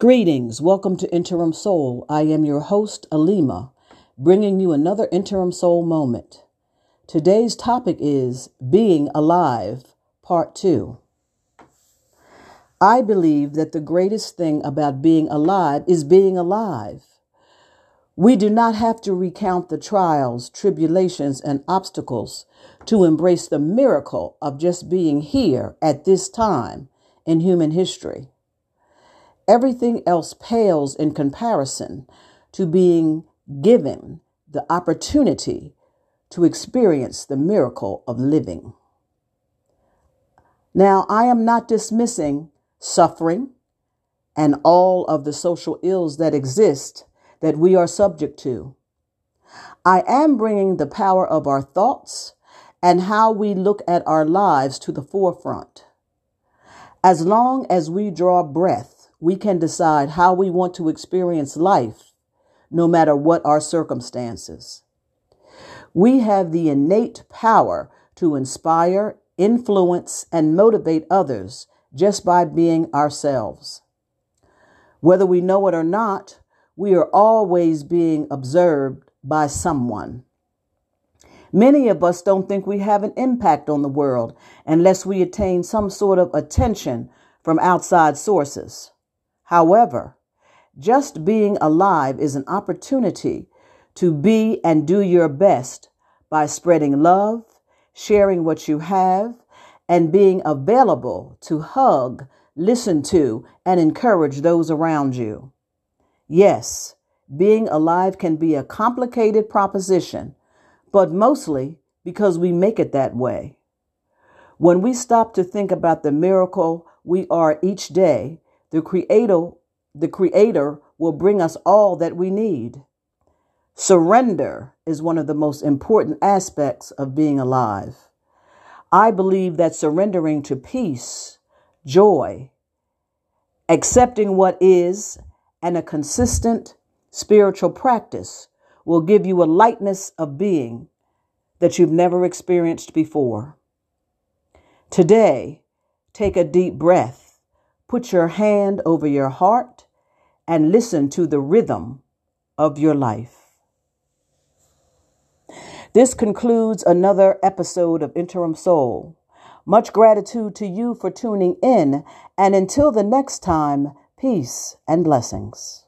Greetings. Welcome to Interim Soul. I am your host, Alima, bringing you another Interim Soul moment. Today's topic is Being Alive, Part 2. I believe that the greatest thing about being alive is being alive. We do not have to recount the trials, tribulations, and obstacles to embrace the miracle of just being here at this time in human history. Everything else pales in comparison to being given the opportunity to experience the miracle of living. Now, I am not dismissing suffering and all of the social ills that exist that we are subject to. I am bringing the power of our thoughts and how we look at our lives to the forefront. As long as we draw breath, we can decide how we want to experience life, no matter what our circumstances. We have the innate power to inspire, influence, and motivate others just by being ourselves. Whether we know it or not, we are always being observed by someone. Many of us don't think we have an impact on the world unless we attain some sort of attention from outside sources. However, just being alive is an opportunity to be and do your best by spreading love, sharing what you have, and being available to hug, listen to, and encourage those around you. Yes, being alive can be a complicated proposition, but mostly because we make it that way. When we stop to think about the miracle we are each day, the creator, the creator will bring us all that we need. Surrender is one of the most important aspects of being alive. I believe that surrendering to peace, joy, accepting what is, and a consistent spiritual practice will give you a lightness of being that you've never experienced before. Today, take a deep breath Put your hand over your heart and listen to the rhythm of your life. This concludes another episode of Interim Soul. Much gratitude to you for tuning in, and until the next time, peace and blessings.